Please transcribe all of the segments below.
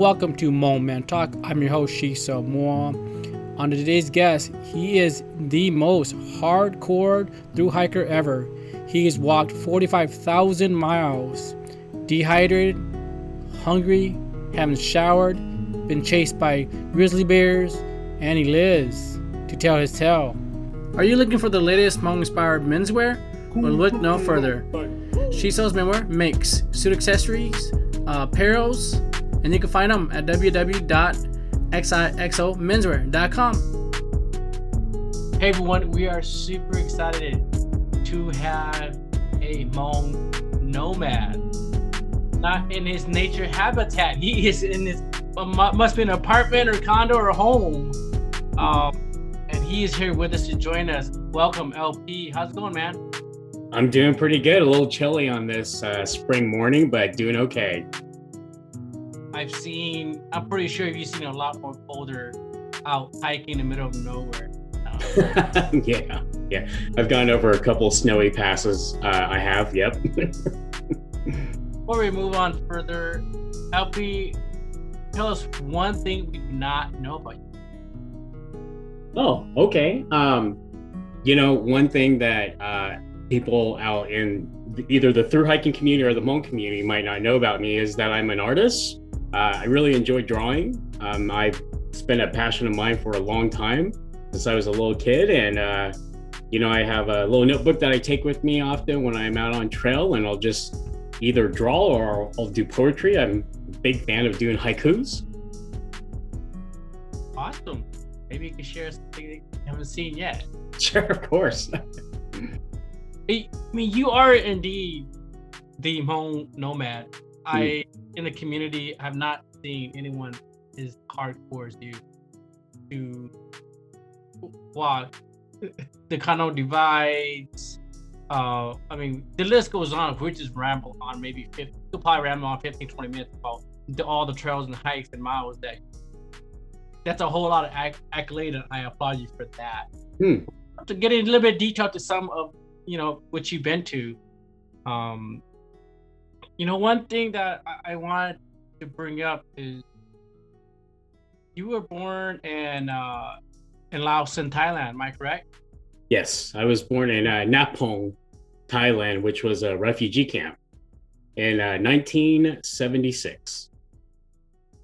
welcome to Man Talk. I'm your host, Shiso Moa. On today's guest, he is the most hardcore through hiker ever. He has walked 45,000 miles, dehydrated, hungry, haven't showered, been chased by grizzly bears, and he lives to tell his tale. Are you looking for the latest Hmong inspired menswear? Well, look no further. Shiso's Menswear makes suit accessories, uh, apparels, and you can find them at www.xixomenswear.com. Hey everyone, we are super excited to have a Hmong nomad. Not in his nature habitat. He is in his uh, must be an apartment or condo or home. Um, and he is here with us to join us. Welcome, LP. How's it going, man? I'm doing pretty good. A little chilly on this uh, spring morning, but doing okay. I've seen. I'm pretty sure you've seen a lot more colder out hiking in the middle of nowhere. Um, yeah, yeah. I've gone over a couple snowy passes. Uh, I have. Yep. Before we move on further, LP, tell us one thing we do not know about you. Oh, okay. Um, you know, one thing that uh, people out in either the through hiking community or the Hmong community might not know about me is that I'm an artist. Uh, I really enjoy drawing. Um, I've been a passion of mine for a long time since I was a little kid. And, uh, you know, I have a little notebook that I take with me often when I'm out on trail and I'll just either draw or I'll, I'll do poetry. I'm a big fan of doing haikus. Awesome. Maybe you can share something you haven't seen yet. Sure, of course. I mean, you are indeed the Hmong nomad. Mm. I, in the community, have not seen anyone as hardcore as you to walk the kind of divides. Uh, I mean, the list goes on. If we just ramble on maybe 50, we'll probably ramble on 15, 20 minutes about the, all the trails and hikes and miles that that's a whole lot of acc- accolade, and I applaud you for that. Hmm. To get in a little bit detail to some of you know what you've been to um you know one thing that i, I wanted to bring up is you were born in uh in laos and thailand am i correct? Yes i was born in uh, naphong thailand which was a refugee camp in uh, 1976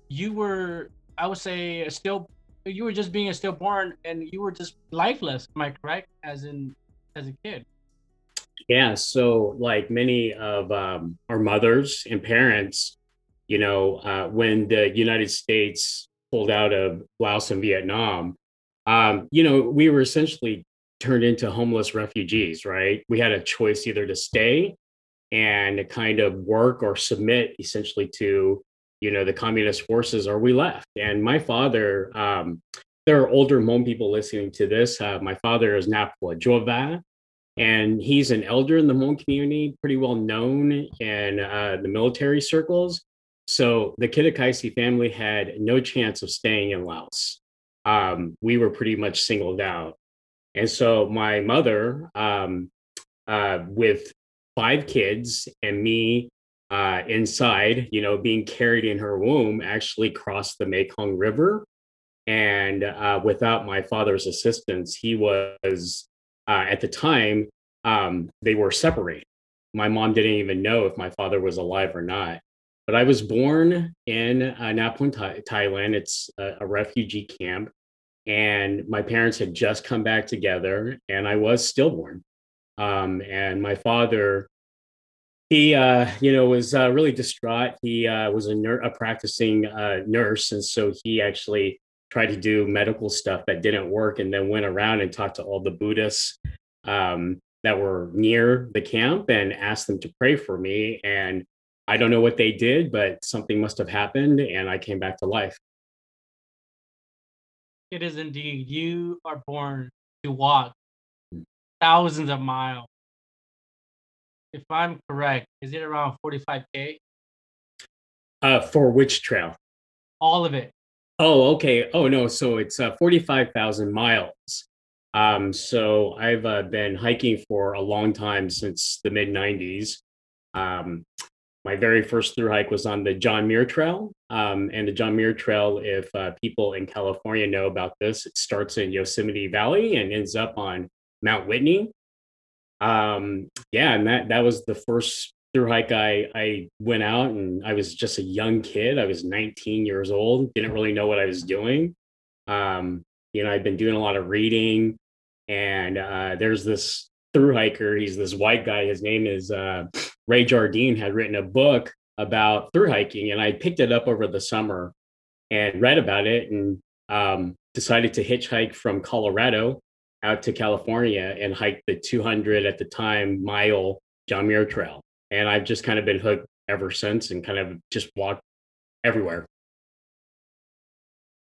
you were i would say still you were just being a stillborn and you were just lifeless am i correct? As in as a kid yeah. So, like many of um, our mothers and parents, you know, uh, when the United States pulled out of Laos and Vietnam, um, you know, we were essentially turned into homeless refugees, right? We had a choice either to stay and kind of work or submit essentially to, you know, the communist forces, or we left. And my father, um, there are older Hmong people listening to this. Uh, my father is Napwa Jova and he's an elder in the Hmong community, pretty well known in uh, the military circles. So the Kiatoukaysy family had no chance of staying in Laos. Um, we were pretty much singled out. And so my mother, um, uh, with five kids and me uh, inside, you know, being carried in her womb, actually crossed the Mekong River. And uh, without my father's assistance, he was uh, at the time, um, they were separated. My mom didn't even know if my father was alive or not. But I was born in uh, Naphong, Thailand. It's a, a refugee camp. And my parents had just come back together, and I was stillborn. Um, and my father, he, uh, you know, was uh, really distraught. He uh, was a, ner- a practicing uh, nurse, and so he actually tried to do medical stuff that didn't work and then went around and talked to all the buddhists um, that were near the camp and asked them to pray for me. And i don't know what they did but something must have happened and i came back to life. It is indeed. You are born to walk thousands of miles. If i'm correct is it around 45k uh for which trail? All of it Oh, okay. Oh no, so it's uh, forty-five thousand miles. Um, so I've uh, been hiking for a long time since the mid '90s. Um, my very first through hike was on the John Muir Trail. Um, and the John Muir Trail, if uh, people in California know about this, it starts in Yosemite Valley and ends up on Mount Whitney. Um, yeah, and that that was the first through hike I I went out, and I was just a young kid. I was 19 years old, didn't really know what I was doing. Um, you know, I've been doing a lot of reading, and uh, there's this through hiker. He's this white guy. His name is uh, Ray Jardine. Had written a book about through hiking, and I picked it up over the summer and read about it, and um, decided to hitchhike from Colorado out to California and hike the 200 at the time mile John Muir Trail. And I've just kind of been hooked ever since, and kind of just walked everywhere.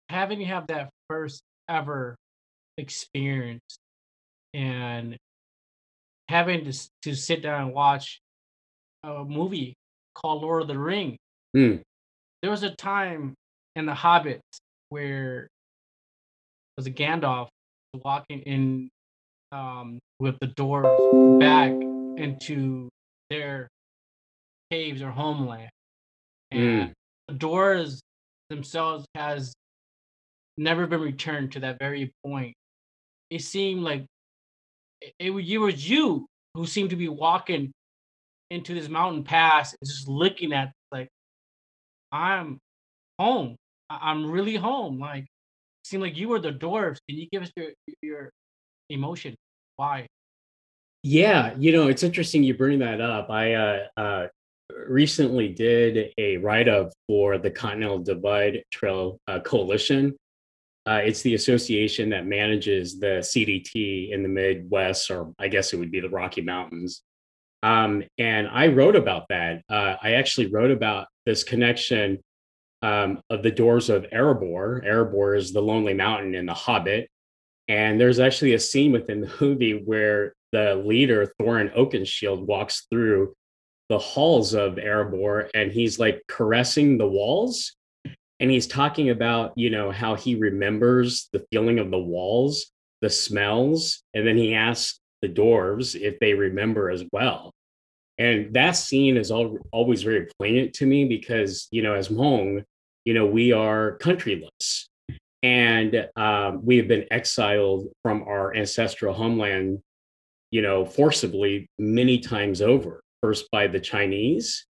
Having you have that first ever experience and having to, to sit down and watch a movie called Lord of the Ring. Hmm. There was a time in The Hobbit where there was a Gandalf walking in um, with the doors back into their caves or homeland, and Mm. the doors themselves has never been returned to that very point. It seemed like it, it, was- it was you who seemed to be walking into this mountain pass and just looking at like I'm home. I- I'm really home. Like seemed like you were the dwarves. Can you give us your your emotion? Why? Yeah, you know, it's interesting you bring that up. I uh, uh, recently did a write up for the Continental Divide Trail uh, Coalition. Uh, it's the association that manages the CDT in the Midwest, or I guess it would be the Rocky Mountains. Um, and I wrote about that. Uh, I actually wrote about this connection um, of the doors of Erebor. Erebor is the lonely mountain in The Hobbit. And there's actually a scene within the movie where the leader, Thorin Oakenshield, walks through the halls of Erebor and he's like caressing the walls. And he's talking about, you know, how he remembers the feeling of the walls, the smells. And then he asks the dwarves if they remember as well. And that scene is all, always very poignant to me because, you know, as Hmong, you know, we are countryless and um, we have been exiled from our ancestral homeland you know forcibly many times over first by the chinese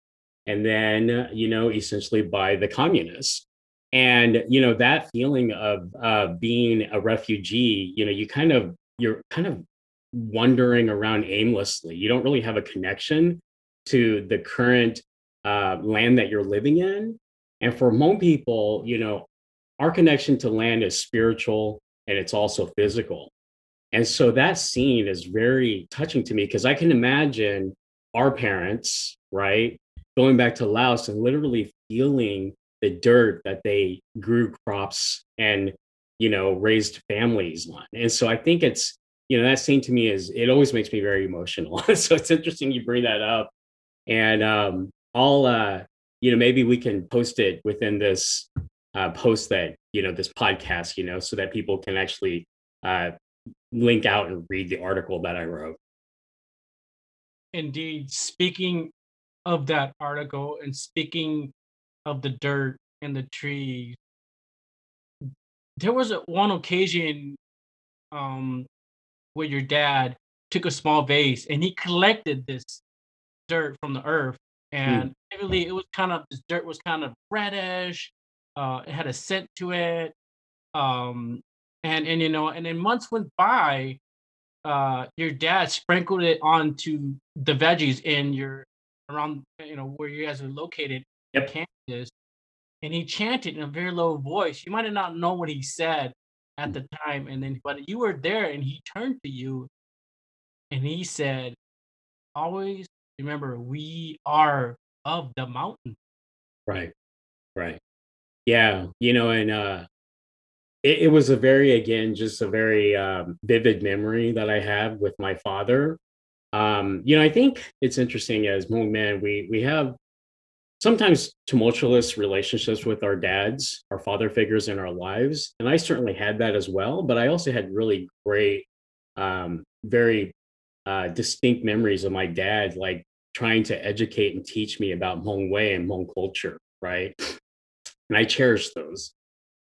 and then you know essentially by the communists. And you know that feeling of uh, being a refugee you know you kind of you're kind of wandering around aimlessly. You don't really have a connection to the current uh, land that you're living in. And for Hmong people you know our connection to land is spiritual and it's also physical. And so that scene is very touching to me because I can imagine our parents, right, going back to Laos and literally feeling the dirt that they grew crops and, you know, raised families on. And so I think it's, you know, that scene to me is, it always makes me very emotional. so it's interesting you bring that up. And um, I'll, uh, you know, maybe we can post it within this uh, post that you know this podcast you know so that people can actually uh, link out and read the article that i wrote. Indeed, speaking of that article and speaking of the dirt and the trees, there was a, one occasion um, where your dad took a small vase and he collected this dirt from the earth, and really it was kind of this dirt was kind of reddish. Uh, it had a scent to it, um, and and you know, and then months went by. Uh, your dad sprinkled it onto the veggies in your around you know where you guys are located Yep. Kansas, and he chanted in a very low voice. You might have not known what he said at the time, and then but you were there, and he turned to you, and he said, "Always remember, we are of the mountain." right right yeah you know and uh it, it was a very again just a very um, vivid memory that i have with my father um you know i think it's interesting as Hmong men we we have sometimes tumultuous relationships with our dads, our father figures in our lives. And I certainly had that as well. But I also had really great, um, very uh, distinct memories of my dad, like trying to educate and teach me about Hmong way and Hmong culture, right? And I cherish those.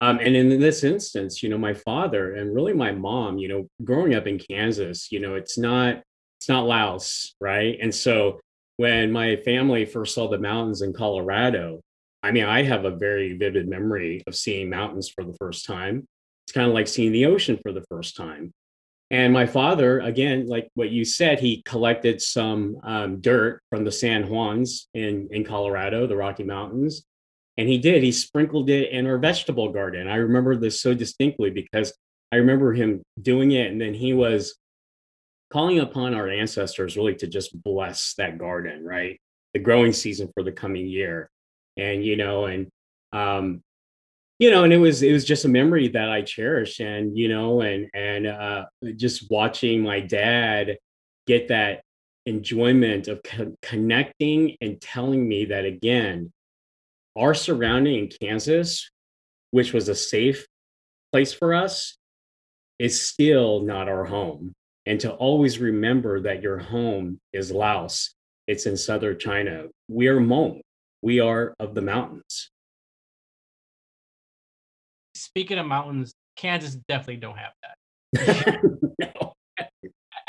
Um, and in this instance, you know, my father and really my mom, you know, growing up in Kansas, you know, it's not it's not Laos, right? And so when my family first saw the mountains in Colorado, I mean, I have a very vivid memory of seeing mountains for the first time. It's kind of like seeing the ocean for the first time. And my father, again, like what you said, he collected some um, dirt from the San Juans in, in Colorado, the Rocky Mountains. And he did, he sprinkled it in our vegetable garden. I remember this so distinctly because I remember him doing it. And then he was calling upon our ancestors really to just bless that garden, right? The growing season for the coming year and you know and um you know and it was it was just a memory that i cherish and you know and and uh just watching my dad get that enjoyment of co- connecting and telling me that again our surrounding in kansas which was a safe place for us is still not our home and to always remember that your home is laos it's in southern china we are Hmong we are of the mountains. Speaking of mountains, Kansas definitely don't have that. no.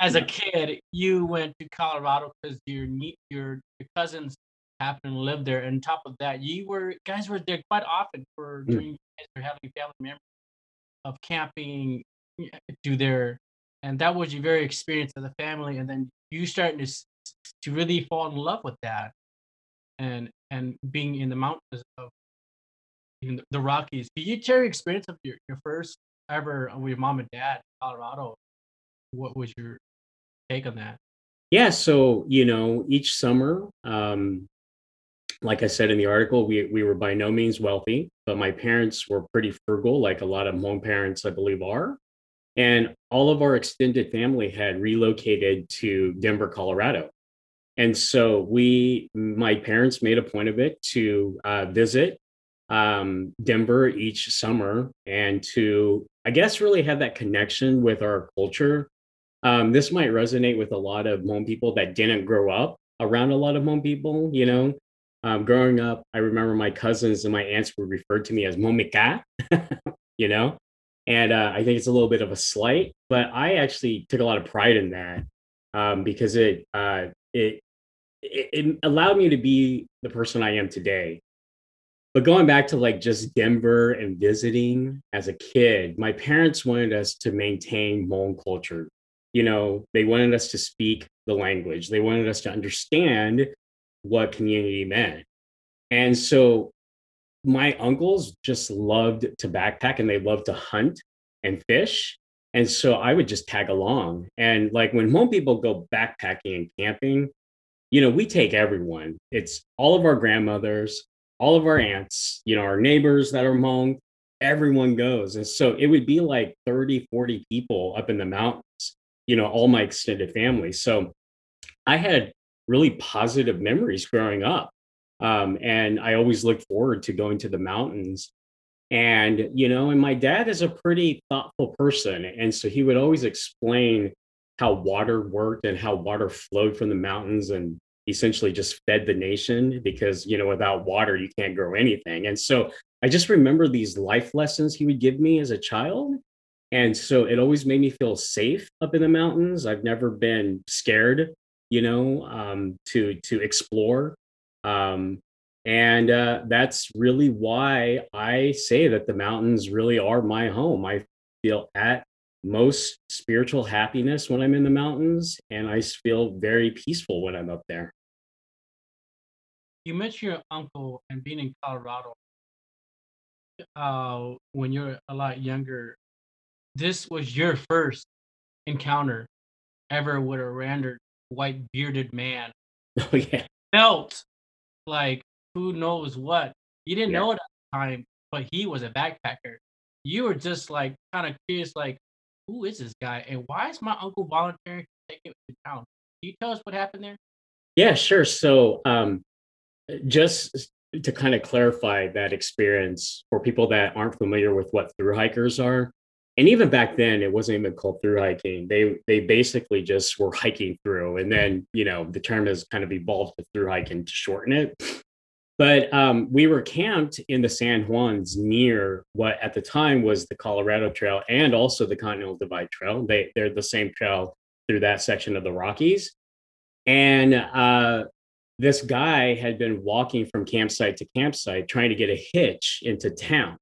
As a kid, you went to Colorado because your your your cousins happened to live there. And on top of that, you were guys were there quite often for mm. during mm. having family memories of camping do there, and that was your very experience as a family. And then you starting to to really fall in love with that and and being in the mountains of even the Rockies. Can you share your experience of your, your first ever with your mom and dad in Colorado? What was your take on that? Yeah, so you know, each summer, um, like I said in the article, we we were by no means wealthy, but my parents were pretty frugal, like a lot of Hmong parents, I believe, are. And all of our extended family had relocated to Denver, Colorado. And so we, my parents made a point of it to uh, visit um, Denver each summer and to, I guess, really have that connection with our culture. Um, this might resonate with a lot of Hmong people that didn't grow up around a lot of Hmong people. You know, um, growing up, I remember my cousins and my aunts were referred to me as Momika, you know, and uh, I think it's a little bit of a slight, but I actually took a lot of pride in that um, because it uh, it, it allowed me to be the person I am today. But going back to like just Denver and visiting as a kid, my parents wanted us to maintain Hmong culture. You know, they wanted us to speak the language. They wanted us to understand what community meant. And so my uncles just loved to backpack and they loved to hunt and fish. And so I would just tag along. And like when Hmong people go backpacking and camping, you know, we take everyone. It's all of our grandmothers, all of our aunts, you know, our neighbors that are Hmong, everyone goes. And so it would be like 30, 40 people up in the mountains, you know, all my extended family. So I had really positive memories growing up. Um, and I always looked forward to going to the mountains. And, you know, and my dad is a pretty thoughtful person. And so he would always explain how water worked and how water flowed from the mountains and essentially just fed the nation because you know without water you can't grow anything and so i just remember these life lessons he would give me as a child and so it always made me feel safe up in the mountains i've never been scared you know um, to to explore um, and uh, that's really why i say that the mountains really are my home i feel at most spiritual happiness when I'm in the mountains, and I feel very peaceful when I'm up there. You mentioned your uncle and being in Colorado. Uh, when you're a lot younger, this was your first encounter ever with a random white bearded man. Oh yeah, felt like who knows what. You didn't yeah. know it at the time, but he was a backpacker. You were just like kind of curious, like who is this guy and why is my uncle volunteering to take him to town? Can you tell us what happened there? Yeah, sure. So, um, just to kind of clarify that experience for people that aren't familiar with what through hikers are, and even back then it wasn't even called through hiking. They they basically just were hiking through and then you know the term has kind of evolved to through hiking to shorten it. But um, we were camped in the san juans near what at the time was the colorado trail and also the continental divide trail. They, they're the same trail through that section of the rockies. And uh, this guy had been walking from campsite to campsite trying to get a hitch into town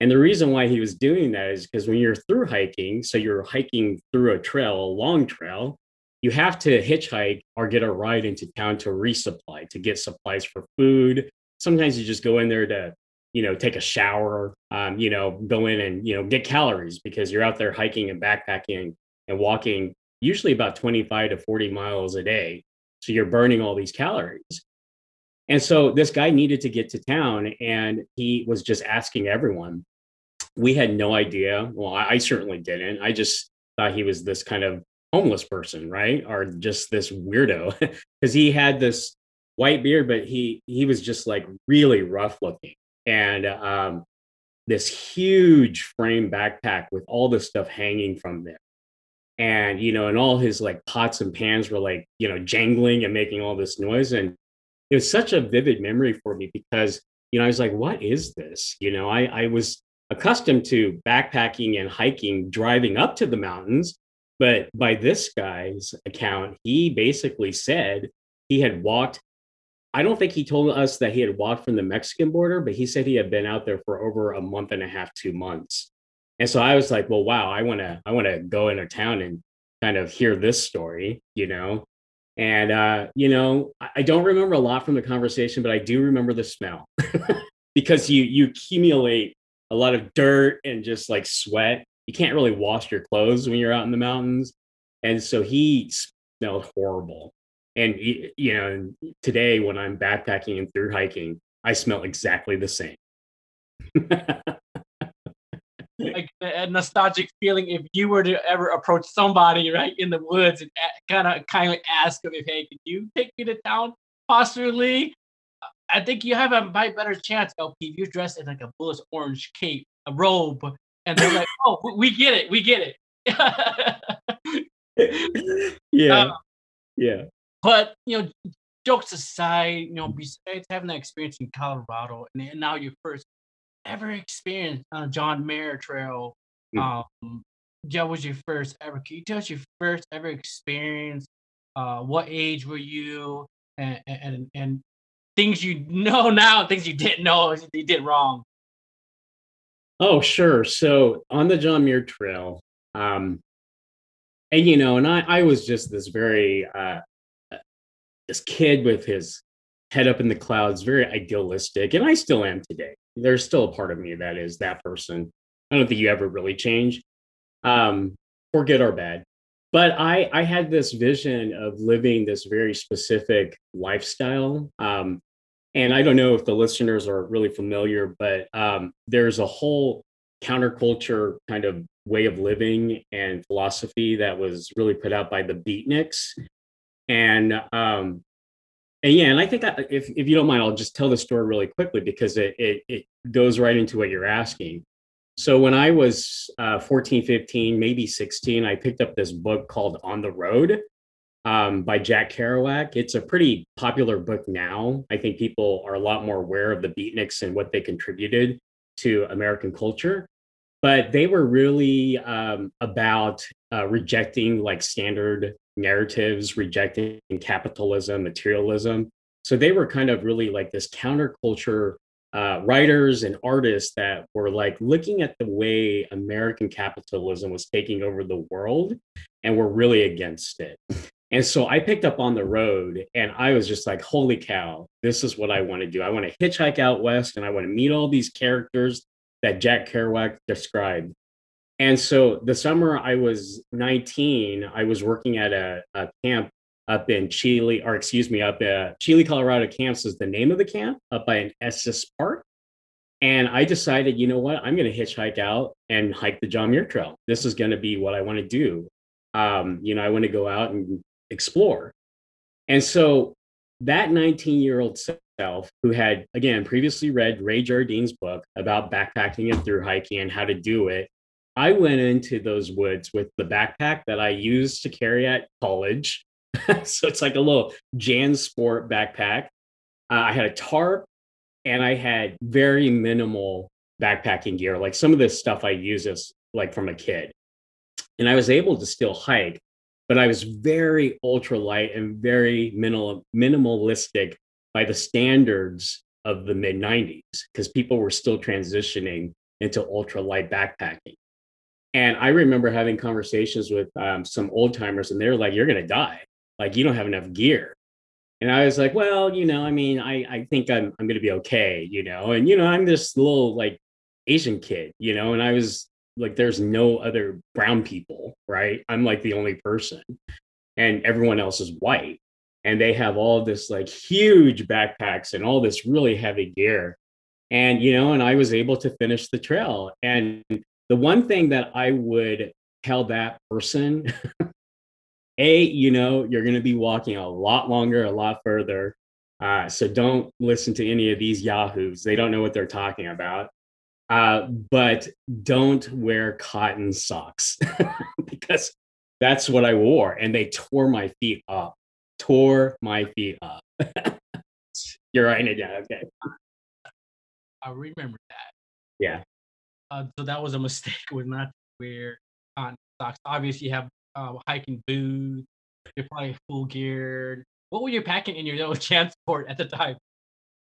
and the reason why he was doing that is because when you're through hiking, so you're hiking through a trail, a long trail, you have to hitchhike or get a ride into town to resupply, to get supplies for food. Sometimes you just go in there to, you know, take a shower, um, you know, go in and, you know, get calories because you're out there hiking and backpacking and walking usually about 25 to 40 miles a day. So you're burning all these calories. And so this guy needed to get to town and he was just asking everyone. We had no idea. Well, I, I certainly didn't. I just thought he was this kind of homeless person, right? Or just this weirdo because he had this white beard, but he he was just like really rough looking and um, this huge frame backpack with all this stuff hanging from there. And you know, and all his like pots and pans were like you know jangling and making all this noise. And it was such a vivid memory for me because you know I was like, what is this? You know, I I was accustomed to backpacking and hiking, driving up to the mountains, but by this guy's account, he basically said he had walked. I don't think he told us that he had walked from the Mexican border, but he said he had been out there for over a month and a half, two months. And so I was like, well, wow, I want to, I want to go into town and kind of hear this story, you know. And uh, you know, I don't remember a lot from the conversation, but I do remember the smell because you you accumulate a lot of dirt and just like sweat. You can't really wash your clothes when you're out in the mountains, and so he smelled horrible. And you know, today when I'm backpacking and through hiking, I smell exactly the same. like a nostalgic feeling if you were to ever approach somebody right in the woods and kind of kind of ask them if hey can you take me to town possibly? I think you have a might better chance lp if you're dressed in like a bullish orange cape a robe and they're like oh we get it we get it. Yeah. Um, yeah. but you know jokes aside you know besides having that experience in colorado and now your first ever experienced on a John Muir trail? Mm. Um, what was your first ever? Can you tell us your first ever experience? Uh, what age were you? And, and and things you know now, things you didn't know you did wrong. Oh, sure. So on the John Muir Trail, um, and you know, and I, I was just this very uh, uh this kid with his head up in the clouds, very idealistic, and I still am today there's still a part of me that is that person. I don't think you ever really change, um, for good or bad. But I I had this vision of living this very specific lifestyle. Um, and I don't know if the listeners are really familiar, but um, there's a whole counterculture kind of way of living and philosophy that was really put out by the beatniks and um, and yeah, and I think I, if if you don't mind, I'll just tell the story really quickly because it it, it goes right into what you're asking. So when I was uh, 14, 15, maybe 16, I picked up this book called On the Road um, by Jack Kerouac. It's a pretty popular book now. I think people are a lot more aware of the beatniks and what they contributed to American culture. But they were really um, about uh, rejecting like standard narratives rejecting capitalism, materialism. So they were kind of really like this counterculture uh, writers and artists that were like looking at the way American capitalism was taking over the world and were really against it. And so I picked up on the road and I was just like, holy cow, this is what I want to do. I want to hitchhike out west and I want to meet all these characters that Jack Kerouac described. And so the summer I was 19, I was working at a, a camp up in Cheley, or excuse me, up at Cheley, Colorado camps is the name of the camp up by an Estes Park. And I decided, you know what, I'm going to hitchhike out and hike the John Muir Trail. This is going to be what I want to do. Um, you know, I want to go out and explore. And so that 19 year old self, who had, again, previously read Ray Jardine's book about backpacking and through hiking and how to do it, I went into those woods with the backpack that I used to carry at college. so it's like a little JanSport backpack. Uh, I had a tarp and I had very minimal backpacking gear, like some of this stuff I use as like from a kid. And I was able to still hike, but I was very ultra light and very minimal minimalistic by the standards of the mid 90s because people were still transitioning into ultra light backpacking. And I remember having conversations with um, some old timers, and they're like, "You're gonna die. Like you don't have enough gear." And I was like, "Well, you know, I mean, I I think I'm I'm gonna be okay, you know." And you know, I'm this little like Asian kid, you know, and I was like, "There's no other brown people, right? I'm like the only person, and everyone else is white." And they have all this like huge backpacks and all this really heavy gear and you know and i was able to finish the trail and the one thing that I would tell that person, A, you know, you're going to be walking a lot longer, a lot further. Uh, so don't listen to any of these yahoos. They don't know what they're talking about. Uh, but don't wear cotton socks because that's what I wore. And they tore my feet up, tore my feet up. You're right. down. Okay. I remember that. Yeah. Uh, so that was a mistake was not to wear cotton socks. Obviously, you have uh, hiking boots. You're probably full geared. What were you packing in your JanSport at the time?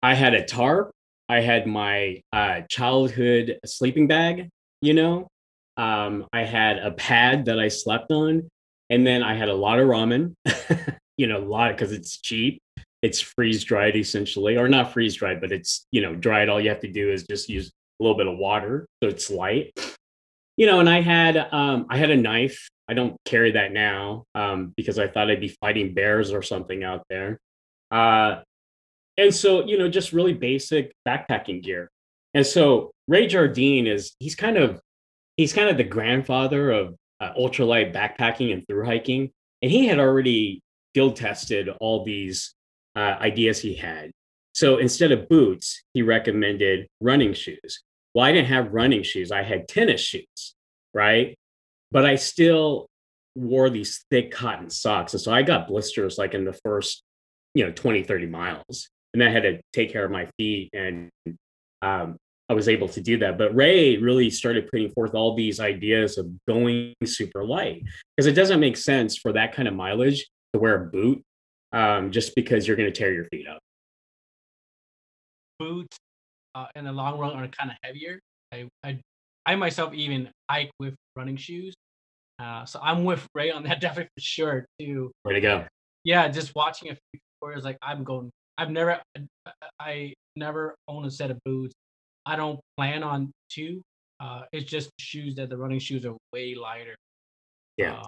I had a tarp. I had my uh, childhood sleeping bag. You know, um, I had a pad that I slept on, and then I had a lot of ramen. you know, a lot because it's cheap. It's freeze dried essentially, or not freeze dried, but it's you know dried. All you have to do is just use a little bit of water so it's light. You know and i had um i had a knife. I don't carry that now um because i thought i'd be fighting bears or something out there. Uh and so you know just really basic backpacking gear. And so ray jardine is he's kind of he's kind of the grandfather of uh, ultralight backpacking and through hiking. And he had already field tested all these uh, ideas he had. So instead of boots, he recommended running shoes. Well, I didn't have running shoes, I had tennis shoes, right? But I still wore these thick cotton socks. And so I got blisters like in the first, you know, 20, 30 miles. And I had to take care of my feet and um, I was able to do that. But Ray really started putting forth all these ideas of going super light because it doesn't make sense for that kind of mileage to wear a boot um, just because you're going to tear your feet up boots uh, in the long run are kind of heavier. I, I, I myself even hike with running shoes. Uh, so I'm with Ray on that definitely for sure too. Way to go. Yeah, just watching a few tutorials, like I'm going. I've never, I never own a set of boots. I don't plan on to. Uh, it's just shoes that the running shoes are way lighter. Yeah. Uh,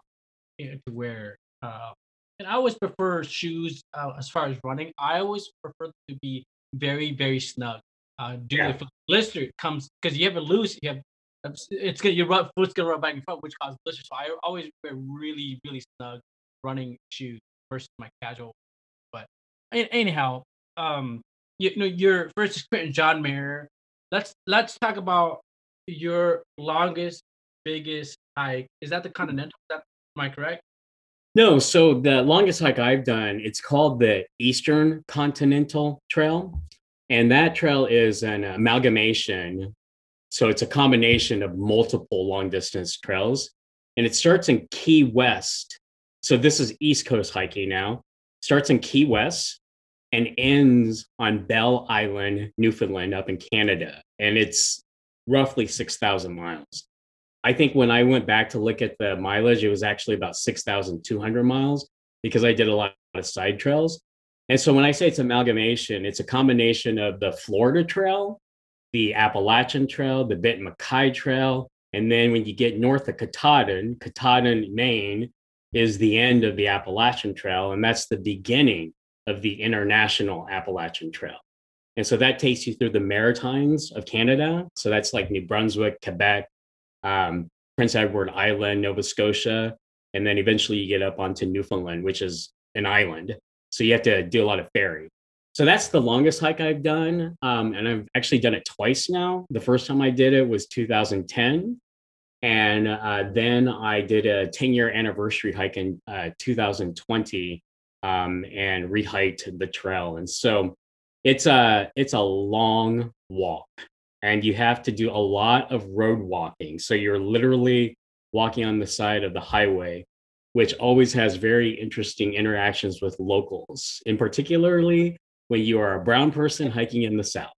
to wear. Uh, and I always prefer shoes uh, as far as running. I always prefer to be very very snug. Uh, do yeah. to blister comes because you have a loose, you have it's gonna your foot's gonna rub back and front, which causes blisters. So I always wear really really snug running shoes versus my casual. But anyhow, um, you, you know your first experience, John Muir. Let's let's talk about your longest, biggest hike. Is that the Continental? Is that, am I correct? No, so the longest hike I've done, it's called the Eastern Continental Trail. And that trail is an amalgamation. So it's a combination of multiple long distance trails. And it starts in Key West. So this is East Coast hiking now. Starts in Key West and ends on Bell Island, Newfoundland, up in Canada. And it's roughly 6,000 miles. I think when I went back to look at the mileage, it was actually about 6,200 miles because I did a lot of side trails. And so when I say it's amalgamation, it's a combination of the Florida Trail, the Appalachian Trail, the Benton MacKaye Trail, and then when you get north of Katahdin, Katahdin, Maine, is the end of the Appalachian Trail, and that's the beginning of the International Appalachian Trail. And so that takes you through the Maritimes of Canada. So that's like New Brunswick, Quebec, um, Prince Edward Island, Nova Scotia, and then eventually you get up onto Newfoundland, which is an island. So you have to do a lot of ferry. So that's the longest hike I've done. Um, and I've actually done it twice now. The first time I did it was 2010. And uh, then I did a 10 year anniversary hike in uh, 2020 um, and rehiked the trail. And so it's a it's a long walk, and you have to do a lot of road walking. So you're literally walking on the side of the highway, which always has very interesting interactions with locals, in particularly when you are a brown person hiking in the south.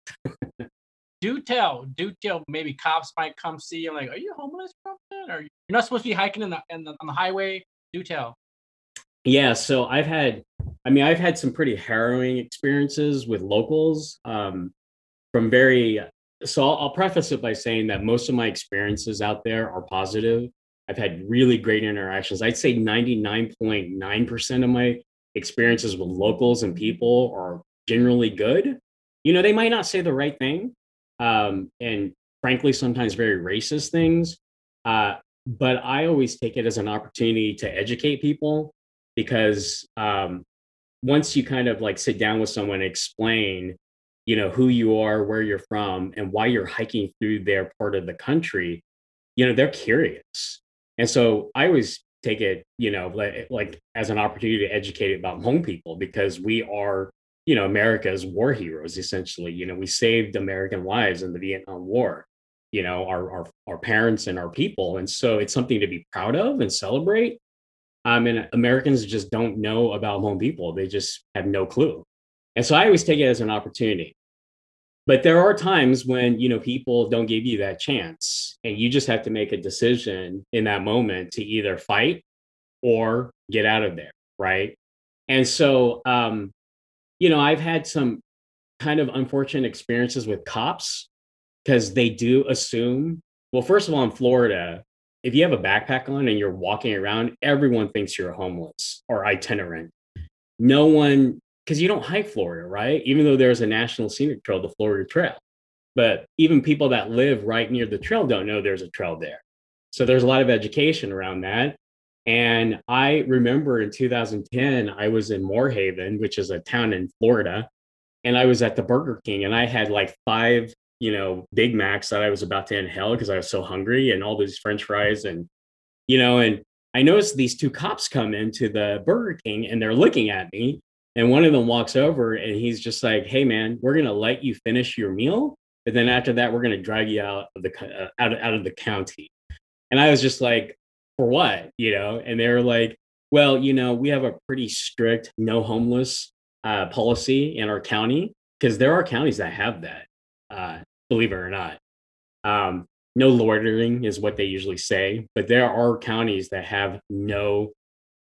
do tell, do tell. Maybe cops might come see you. Like, are you homeless or? Or you're not supposed to be hiking in the, in the on the highway? Do tell. Yeah, so I've had, I mean, I've had some pretty harrowing experiences with locals. Um, from very, so I'll, I'll preface it by saying that most of my experiences out there are positive. I've had really great interactions. I'd say 99.9% of my experiences with locals and people are generally good. You know, they might not say the right thing, um, and frankly, sometimes very racist things. Uh, but I always take it as an opportunity to educate people because um, once you kind of like sit down with someone and explain, you know, who you are, where you're from, and why you're hiking through their part of the country, you know, they're curious. And so I always take it, you know, like, like as an opportunity to educate about Hmong people because we are you know America's war heroes essentially. You know, we saved American lives in the Vietnam War. You know, our our our parents and our people, and so it's something to be proud of and celebrate. Um, mean, Americans just don't know about Hmong people; they just have no clue. And so I always take it as an opportunity. But there are times when you know people don't give you that chance, and you just have to make a decision in that moment to either fight or get out of there, right? And so um, you know, I've had some kind of unfortunate experiences with cops because they do assume, well, first of all, in Florida, if you have a backpack on and you're walking around, everyone thinks you're homeless or itinerant. No one, because you don't hike Florida, right? Even though there's a national scenic trail, the Florida Trail. But even people that live right near the trail don't know there's a trail there. So there's a lot of education around that. And I remember in 2010, I was in Moore Haven, which is a town in Florida, and I was at the Burger King and I had like five, you know, Big Macs that I was about to inhale because I was so hungry and all these French fries. And, you know, and I noticed these two cops come into the Burger King and they're looking at me. And one of them walks over and he's just like, Hey, man, we're going to let you finish your meal. but then after that, we're going to drag you out of the, uh, out, out of the county. And I was just like, for what? You know, and they were like, well, you know, we have a pretty strict no homeless uh, policy in our county because there are counties that have that, uh, believe it or not. Um, no loitering is what they usually say, but there are counties that have no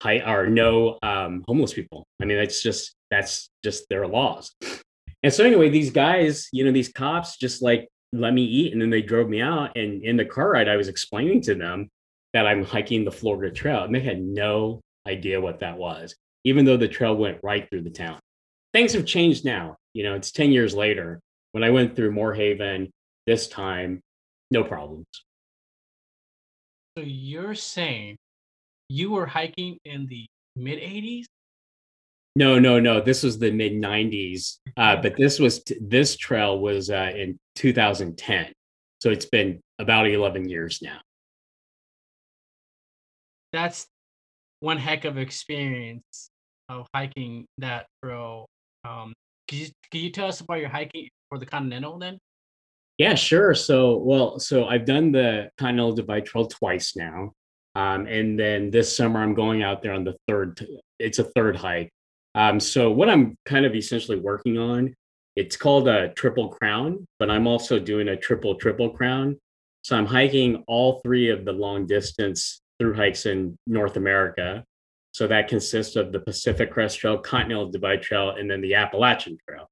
high no um, homeless people. I mean, that's just that's just their laws. And so anyway, these guys, you know, these cops just like let me eat, and then they drove me out. And in the car ride, I was explaining to them that I'm hiking the Florida Trail, and they had no idea what that was, even though the trail went right through the town. Things have changed now. You know, it's 10 years later. When I went through Moore Haven this time, no problems. So you're saying you were hiking in the mid 80s? No, no, no. This was the mid 90s, uh, but this was t- this trail was uh, in 2010. So it's been about 11 years now that's one heck of experience of hiking that trail. Um, can you can you tell us about your hiking for the Continental then? Yeah, sure. So, well, so I've done the Continental Divide Trail twice now, um, and then this summer I'm going out there on the third. It's a third hike. Um, so what I'm kind of essentially working on, it's called a triple crown, but I'm also doing a triple triple crown. So I'm hiking all three of the long distance through hikes in North America. So that consists of the Pacific Crest Trail, Continental Divide Trail, and then the Appalachian Trail.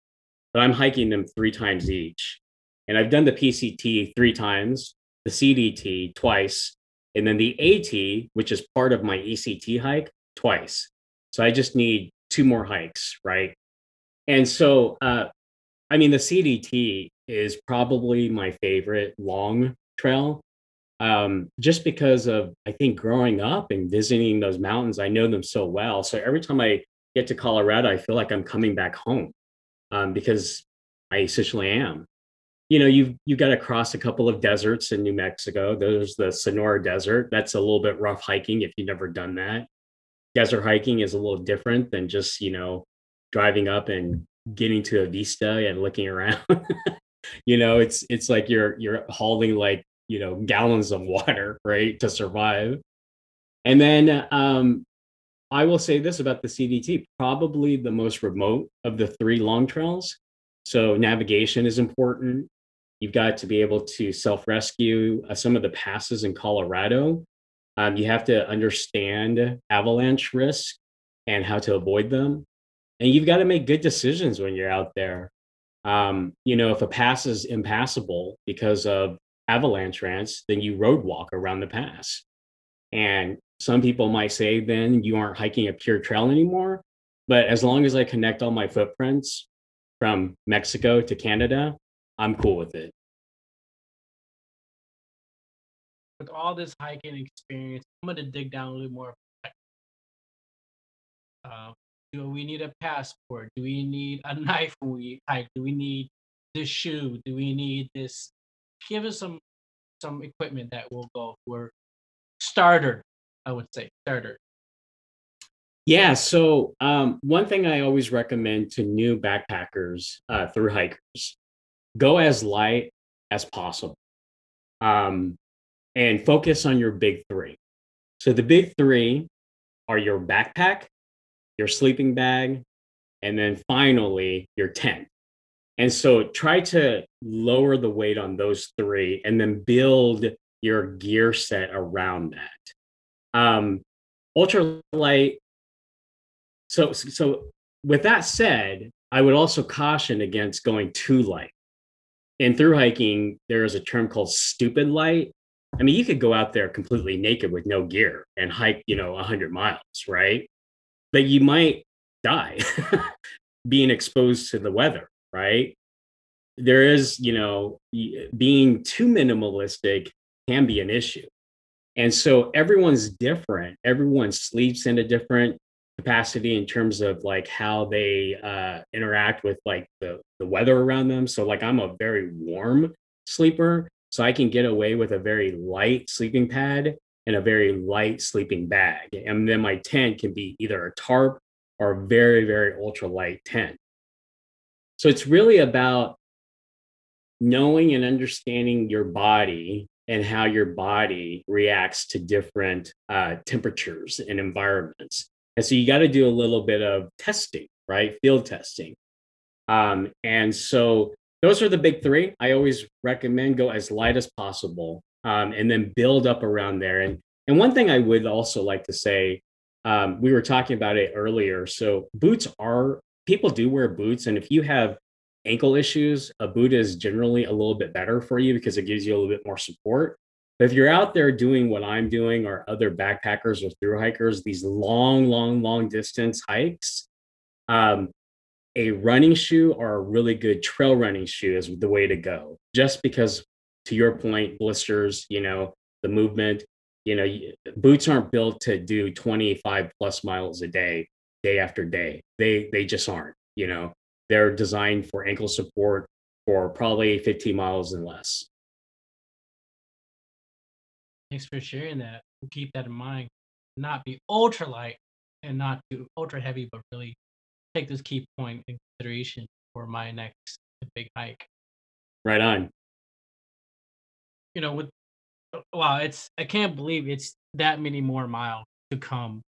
But I'm hiking them three times each. And I've done the PCT three times, the CDT twice, and then the AT, which is part of my ECT hike, twice. So I just need two more hikes, right? And so, uh, I mean, the CDT is probably my favorite long trail um, just because of I think growing up and visiting those mountains, I know them so well. So every time I get to Colorado, I feel like I'm coming back home um, because I essentially am. You know, you've you got to cross a couple of deserts in New Mexico. There's the Sonora Desert. That's a little bit rough hiking if you've never done that. Desert hiking is a little different than just you know driving up and getting to a vista and looking around. you know, it's it's like you're you're hauling like you know gallons of water right to survive. And then um, I will say this about the CDT: probably the most remote of the three long trails. So navigation is important. You've got to be able to self rescue. Uh, some of the passes in Colorado, um, you have to understand avalanche risk and how to avoid them. And you've got to make good decisions when you're out there. Um, you know, if a pass is impassable because of avalanche rants, then you road walk around the pass. And some people might say then you aren't hiking a pure trail anymore. But as long as I connect all my footprints from Mexico to Canada, I'm cool with it. With all this hiking experience, I'm gonna dig down a little more. Uh, do we need a passport? Do we need a knife when we hike? Do we need this shoe? Do we need this? Give us some some equipment that will go for starter. I would say starter. Yeah. So um, one thing I always recommend to new backpackers uh, through hikers go as light as possible um, and focus on your big three. So the big three are your backpack, your sleeping bag, and then finally your tent. And so try to lower the weight on those three and then build your gear set around that. Um, ultralight. So, so with that said, I would also caution against going too light in through hiking, there is a term called stupid light. I mean, you could go out there completely naked with no gear and hike, you know, 100 miles, right? But you might die being exposed to the weather, right? There is, you know, being too minimalistic can be an issue. And so everyone's different. Everyone sleeps in a different capacity in terms of like how they uh, interact with like the, the weather around them. So like I'm a very warm sleeper, so I can get away with a very light sleeping pad and a very light sleeping bag. And then my tent can be either a tarp or a very, very ultra light tent. So it's really about knowing and understanding your body and how your body reacts to different uh, temperatures and environments. And so you got to do a little bit of testing, right? Field testing. Um, and so those are the big three. I always recommend go as light as possible um, and then build up around there. And, and one thing I would also like to say, um, we were talking about it earlier. So boots are, people do wear boots. And if you have ankle issues, a boot is generally a little bit better for you because it gives you a little bit more support. But if you're out there doing what I'm doing or other backpackers or through hikers, these long, long, long distance hikes, um, a running shoe or a really good trail running shoe is the way to go. Just because, to your point, blisters, you know, the movement, you know, boots aren't built to do 25 plus miles a day, day after day. They they just aren't. You know, they're designed for ankle support for probably 15 miles and less. Thanks for sharing that. We'll keep that in mind. Not be ultra light and not do ultra heavy, but really take this key point in consideration for my next big hike. Right on. You know, with uh, wow, it's I can't believe it's that many more miles to come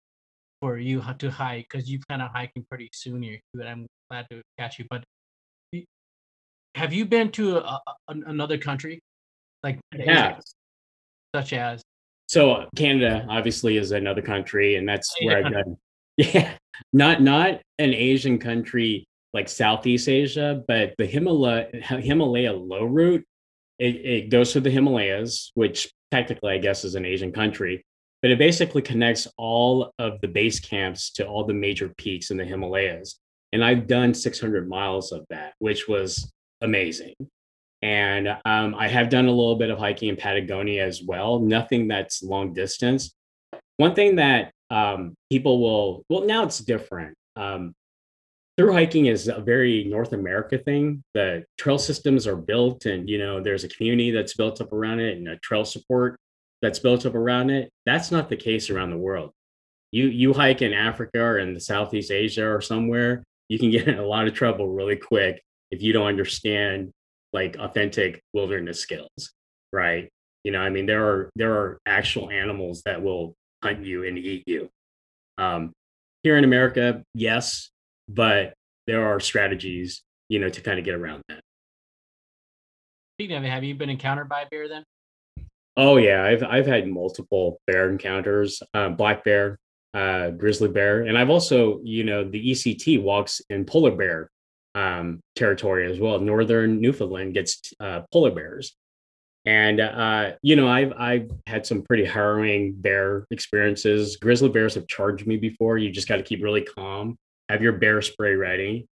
for you to hike because you plan on hiking pretty soon here. But I'm glad to catch you. But have you been to a, a, another country like yeah such as? So uh, Canada obviously is another country, and that's where I've done. Yeah, not not an Asian country like Southeast Asia, but the Himalaya Himalaya low route. It, it goes through the Himalayas, which technically I guess is an Asian country, but it basically connects all of the base camps to all the major peaks in the Himalayas. And I've done 600 miles of that, which was amazing. And um, I have done a little bit of hiking in Patagonia as well, nothing that's long distance. One thing that um, people will, well, now it's different. Um, through hiking is a very North America thing. The trail systems are built, and you know, there's a community that's built up around it, and a trail support that's built up around it. That's not the case around the world. You you hike in Africa or in the Southeast Asia or somewhere, you can get in a lot of trouble really quick if you don't understand like authentic wilderness skills, right? You know, I mean, there are there are actual animals that will hunt you and eat you. Um, here in America, yes, but there are strategies, you know, to kind of get around that. Speaking of it, have you been encountered by a bear then? Oh yeah, I've I've had multiple bear encounters, uh, black bear, uh, grizzly bear, and I've also, you know, the ECT walks in polar bear um, territory as well. Northern Newfoundland gets uh, polar bears, and uh, you know, I've I've had some pretty harrowing bear experiences. Grizzly bears have charged me before. You just got to keep really calm have your bear spray ready.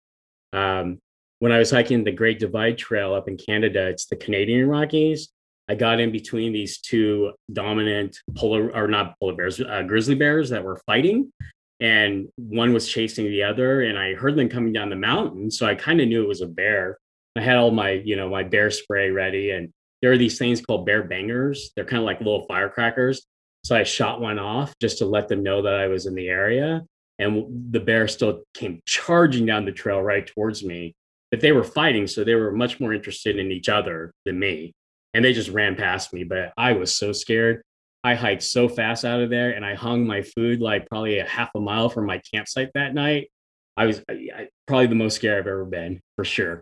Um, when I was hiking the Great Divide Trail up in Canada, it's the Canadian Rockies. I got in between these two dominant polar or not polar bears, uh, grizzly bears that were fighting, and one was chasing the other. And I heard them coming down the mountain, so I kind of knew it was a bear. I had all my, you know, my bear spray ready, and there are these things called bear bangers. They're kind of like little firecrackers. So I shot one off just to let them know that I was in the area and the bear still came charging down the trail right towards me. But they were fighting, so they were much more interested in each other than me. And they just ran past me, but I was so scared. I hiked so fast out of there and I hung my food like probably a half a mile from my campsite that night. I was I, probably the most scared I've ever been for sure.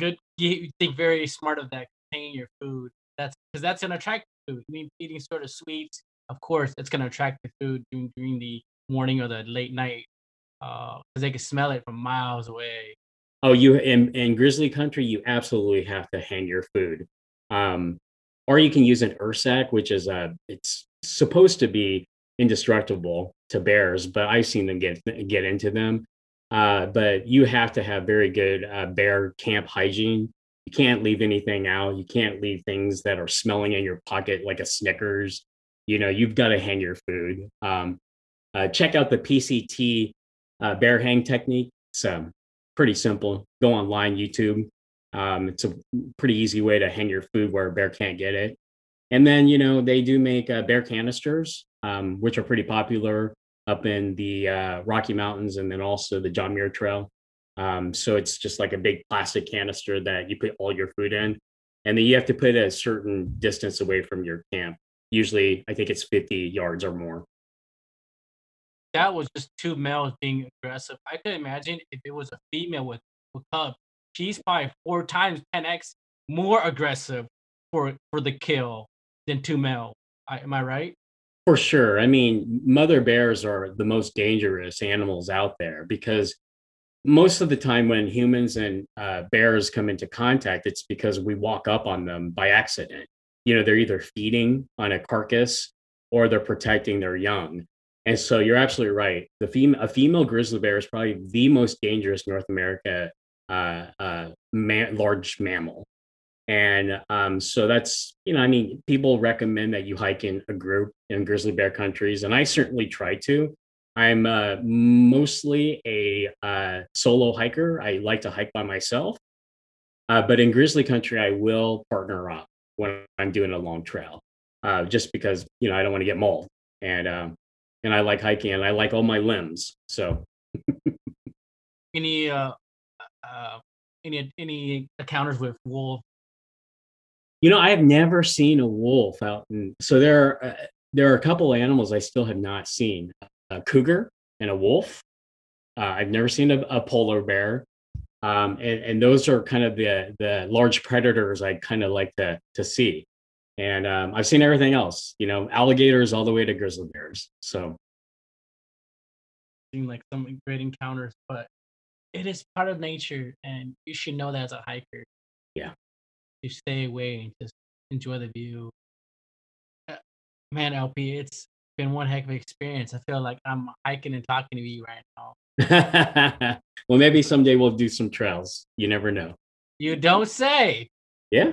Good. You think very smart of that, hanging your food. That's because that's an attractive food. I mean, eating sort of sweets, of course, it's going to attract the food during, during the morning or the late night because uh, they can smell it from miles away. Oh, you in in grizzly country, you absolutely have to hang your food, um, or you can use an Ursack, which is a it's supposed to be indestructible to bears, but I've seen them get get into them. Uh, but you have to have very good uh, bear camp hygiene. You can't leave anything out. You can't leave things that are smelling in your pocket like a Snickers. You know, you've got to hang your food. Um, uh, check out the PCT uh, bear hang technique. It's um, pretty simple. Go online, YouTube. Um, it's a pretty easy way to hang your food where a bear can't get it. And then, you know, they do make uh, bear canisters, um, which are pretty popular up in the uh, Rocky Mountains and then also the John Muir Trail. Um, so it's just like a big plastic canister that you put all your food in. And then you have to put a certain distance away from your camp. Usually, I think it's 50 yards or more that was just two males being aggressive. I could imagine if it was a female with a cub, she's probably four times 10x more aggressive for for the kill than two male. I, am I right? For sure. I mean, mother bears are the most dangerous animals out there because most of the time when humans and uh, bears come into contact, it's because we walk up on them by accident. You know, they're either feeding on a carcass or they're protecting their young. And so you're absolutely right. The fem- a female grizzly bear is probably the most dangerous North America uh, uh, large mammal. And um, so that's, you know, I mean, people recommend that you hike in a group in grizzly bear countries, and I certainly try to. I'm uh, mostly a uh, solo hiker. I like to hike by myself. Uh, but in grizzly country, I will partner up when I'm doing a long trail, uh, just because, you know, I don't want to get mauled. And um, and I like hiking and I like all my limbs. So any uh, any any encounters with wolf? You know, I have never seen a wolf out in so there are uh, there are a couple animals I still have not seen. A cougar and a wolf. Uh, I've never seen a, a polar bear. Um, and, and those are kind of the the large predators I kind of like to to see. And um, I've seen everything else, you know, alligators all the way to grizzly bears. So, seem like some great encounters, but it is part of nature, and you should know that as a hiker. Yeah, you stay away and just enjoy the view. Uh, man, LP, it's been one heck of an experience. I feel like I'm hiking and talking to you right now. well, maybe someday we'll do some trails. You never know. You don't say. Yeah.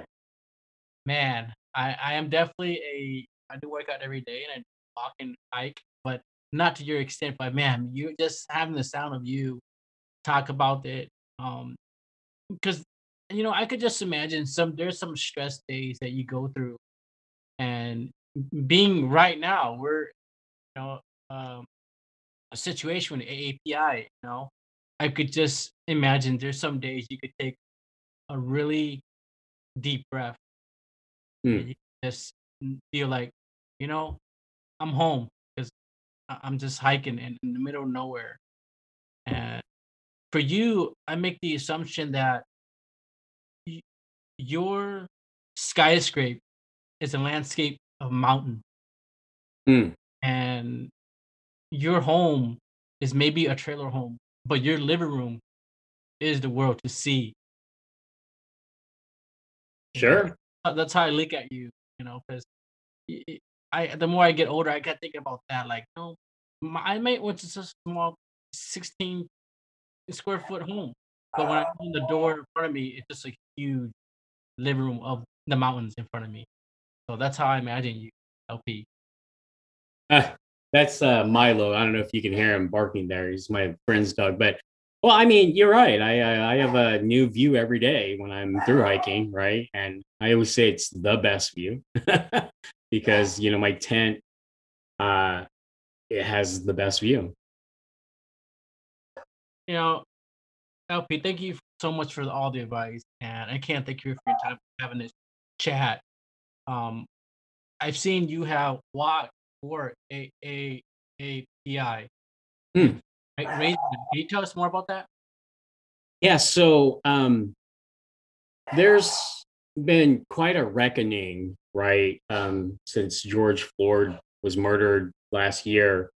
Man, I, I am definitely a I do work out every day and I walk and hike, but not to your extent. But man, you just having the sound of you talk about it. Um, because you know, I could just imagine some there's some stress days that you go through, and being right now, we're you know um, a situation with API. You know, I could just imagine there's some days you could take a really deep breath. And you just feel like, you know, I'm home because I'm just hiking in, in the middle of nowhere. For you, I make the assumption that y- your skyscraper is a landscape of mountain, Hmm. and your home is maybe a trailer home, but your living room is the world to see. Sure. That's how I look at you, you know, because I the more I get older, I got thinking about that. Like, no, my, I might want to just a small 16 square foot home, but when I open the door in front of me, it's just a huge living room of the mountains in front of me. So that's how I imagine you, LP. Uh, that's uh, Milo. I don't know if you can hear him barking there. He's my friend's dog. But well, I mean, you're right. I I I have a new view every day when I'm through hiking, right? And I always say it's the best view because you know my tent uh it has the best view. You know, LP, thank you so much for all the advice, and I can't thank you for your time having this chat. Um, I've seen you have walked for a a a PI. Hmm. Right. Can you tell us more about that? Yeah, so um there's been quite a reckoning, right? Um, since George Floyd was murdered last year,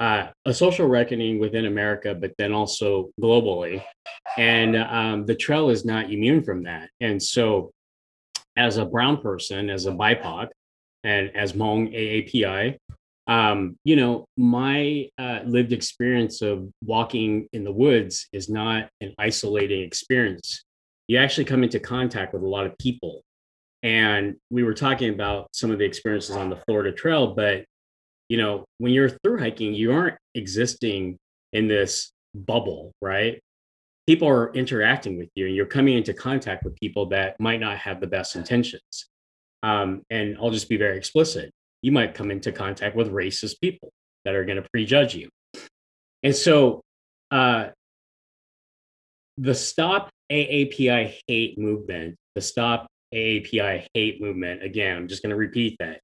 uh, a social reckoning within America, but then also globally. And um, the trail is not immune from that. And so, as a brown person, as a BIPOC, and as Hmong AAPI, um, you know, my uh, lived experience of walking in the woods is not an isolating experience. You actually come into contact with a lot of people. And we were talking about some of the experiences on the Florida Trail, but you know, when you're through hiking, you aren't existing in this bubble, right? People are interacting with you and you're coming into contact with people that might not have the best intentions. Um, and I'll just be very explicit. You might come into contact with racist people that are going to prejudge you. And so uh, the Stop AAPI Hate movement, the Stop AAPI Hate movement, again, I'm just going to repeat that,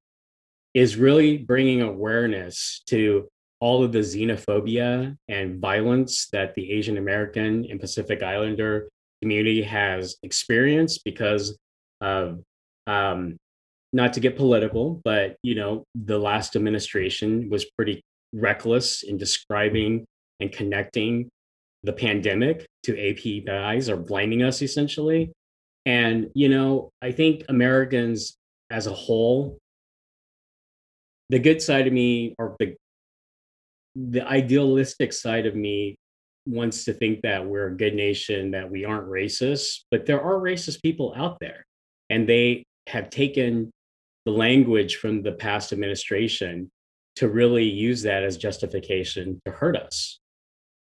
is really bringing awareness to all of the xenophobia and violence that the Asian American and Pacific Islander community has experienced because of um, not to get political, but you know, the last administration was pretty reckless in describing and connecting the pandemic to APIs or blaming us essentially. And you know, I think Americans as a whole, the good side of me or the the idealistic side of me wants to think that we're a good nation, that we aren't racist, but there are racist people out there. And they have taken the language from the past administration to really use that as justification to hurt us.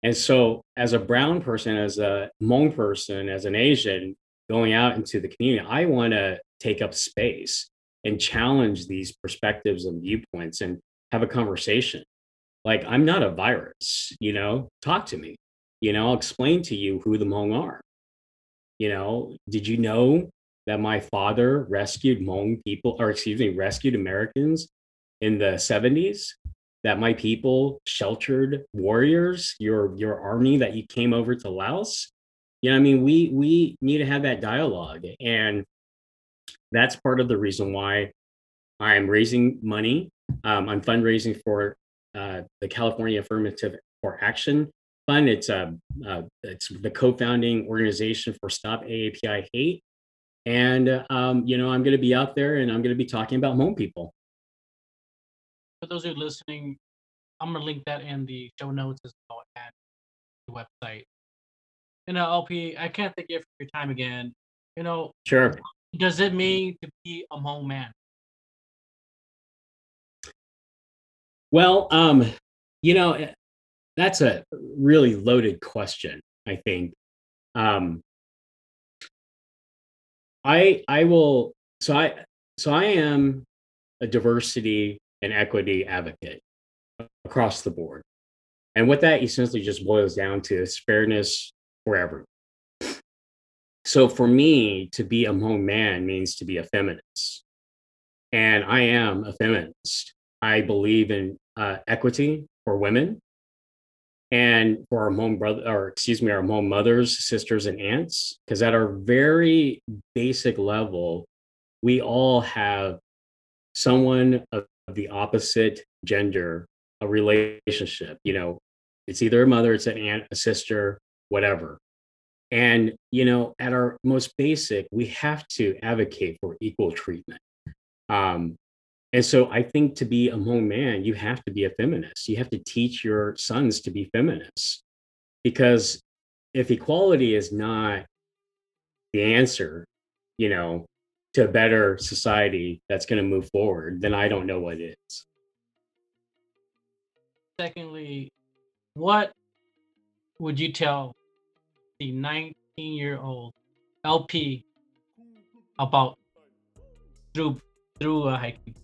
And so, as a brown person, as a Hmong person, as an Asian going out into the community, I want to take up space and challenge these perspectives and viewpoints and have a conversation. Like, I'm not a virus, you know, talk to me. You know, I'll explain to you who the Hmong are. You know, did you know that my father rescued Hmong people, or excuse me, rescued Americans in the 70s? That my people sheltered warriors, your your army that you came over to Laos. You know, I mean, we we need to have that dialogue, and that's part of the reason why I'm raising money. Um, I'm fundraising for uh, the California Affirmative for Action Fund. It's a uh, it's the co-founding organization for Stop AAPI Hate, and um, you know I'm going to be out there and I'm going to be talking about Hmong people. For those who are listening, I'm gonna link that in the show notes as well and the website. You know, LP, I can't thank you for your time again. You know, Sure. Does it mean to be a Hmong man? Well, um, you know, eh, that's a really loaded question. I think. Um, I I will so I so I am a diversity and equity advocate across the board. And what that essentially just boils down to is fairness for everyone. So for me, to be a Hmong man means to be a feminist. And I am a feminist. I believe in uh, equity for women and for our Hmong brother, or excuse me, our Hmong mothers, sisters, and aunts, because at our very basic level, we all have someone of the opposite gender, a relationship. You know, it's either a mother, it's an aunt, a sister, whatever. And, you know, at our most basic, we have to advocate for equal treatment. Um, and so I think to be a Hmong man, you have to be a feminist. You have to teach your sons to be feminists. Because if equality is not the answer, you know, to a better society that's going to move forward, then I don't know what is. Secondly, what would you tell the 19 year old LP about through through uh, hiking?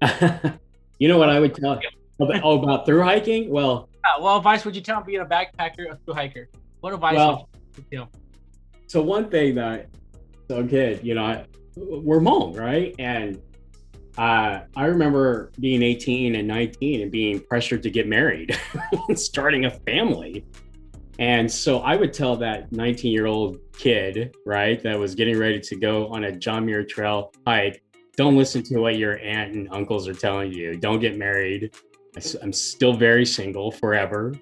you know what I would tell about, oh, about through hiking? Well, uh, what advice would you tell being a backpacker or through hiker? What advice well, would you tell? So one thing that so kid, you know, I, we're Hmong, right? And uh, I remember being 18 and 19 and being pressured to get married and starting a family. And so I would tell that 19 year old kid, right, that was getting ready to go on a John Muir Trail hike, don't listen to what your aunt and uncles are telling you. Don't get married. I'm still very single forever,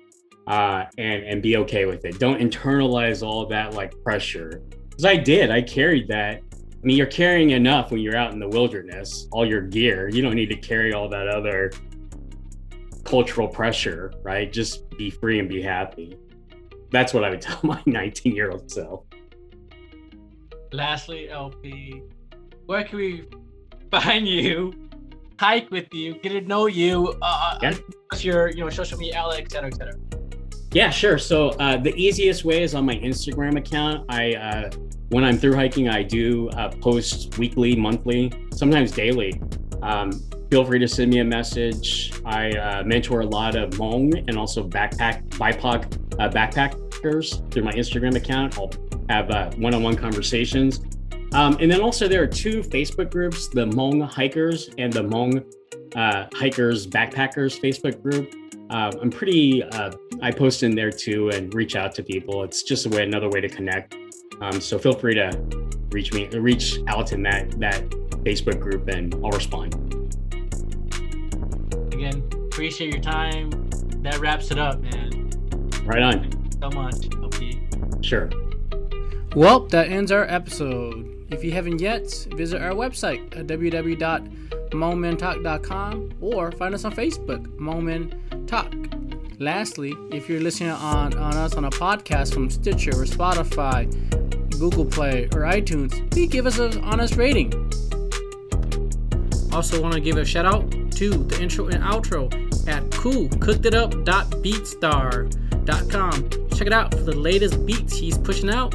uh, and and be okay with it. Don't internalize all that like pressure, because I did. I carried that. I mean, you're carrying enough when you're out in the wilderness, all your gear. You don't need to carry all that other cultural pressure, right? Just be free and be happy. That's what I would tell my 19 year old self. Lastly, LP, where can we find you, hike with you, get to know you, uh, yeah. your you know social media outlet, et cetera, et cetera. Yeah, sure. So uh, the easiest way is on my Instagram account. I uh, when I'm through hiking, I do uh, post weekly, monthly, sometimes daily. Um, feel free to send me a message. I uh, mentor a lot of Hmong and also backpack BIPOC uh, backpackers through my Instagram account. I'll have uh, one-on-one conversations. Um, and then also there are two Facebook groups, the Hmong Hikers and the Hmong uh, Hikers Backpackers Facebook group. Uh, I'm pretty, uh, I post in there too and reach out to people. It's just a way, another way to connect. Um, so feel free to reach me, reach out in that, that Facebook group and I'll respond. Again, appreciate your time. That wraps it up, man. Right on. so much. Okay. Sure. Well, that ends our episode. If you haven't yet, visit our website at www.momentalk.com or find us on Facebook, Hmong Talk. Lastly, if you're listening on, on us on a podcast from Stitcher or Spotify, Google Play, or iTunes, please give us an honest rating. Also, want to give a shout out to the intro and outro at coolcookeditup.beatstar.com. Check it out for the latest beats he's pushing out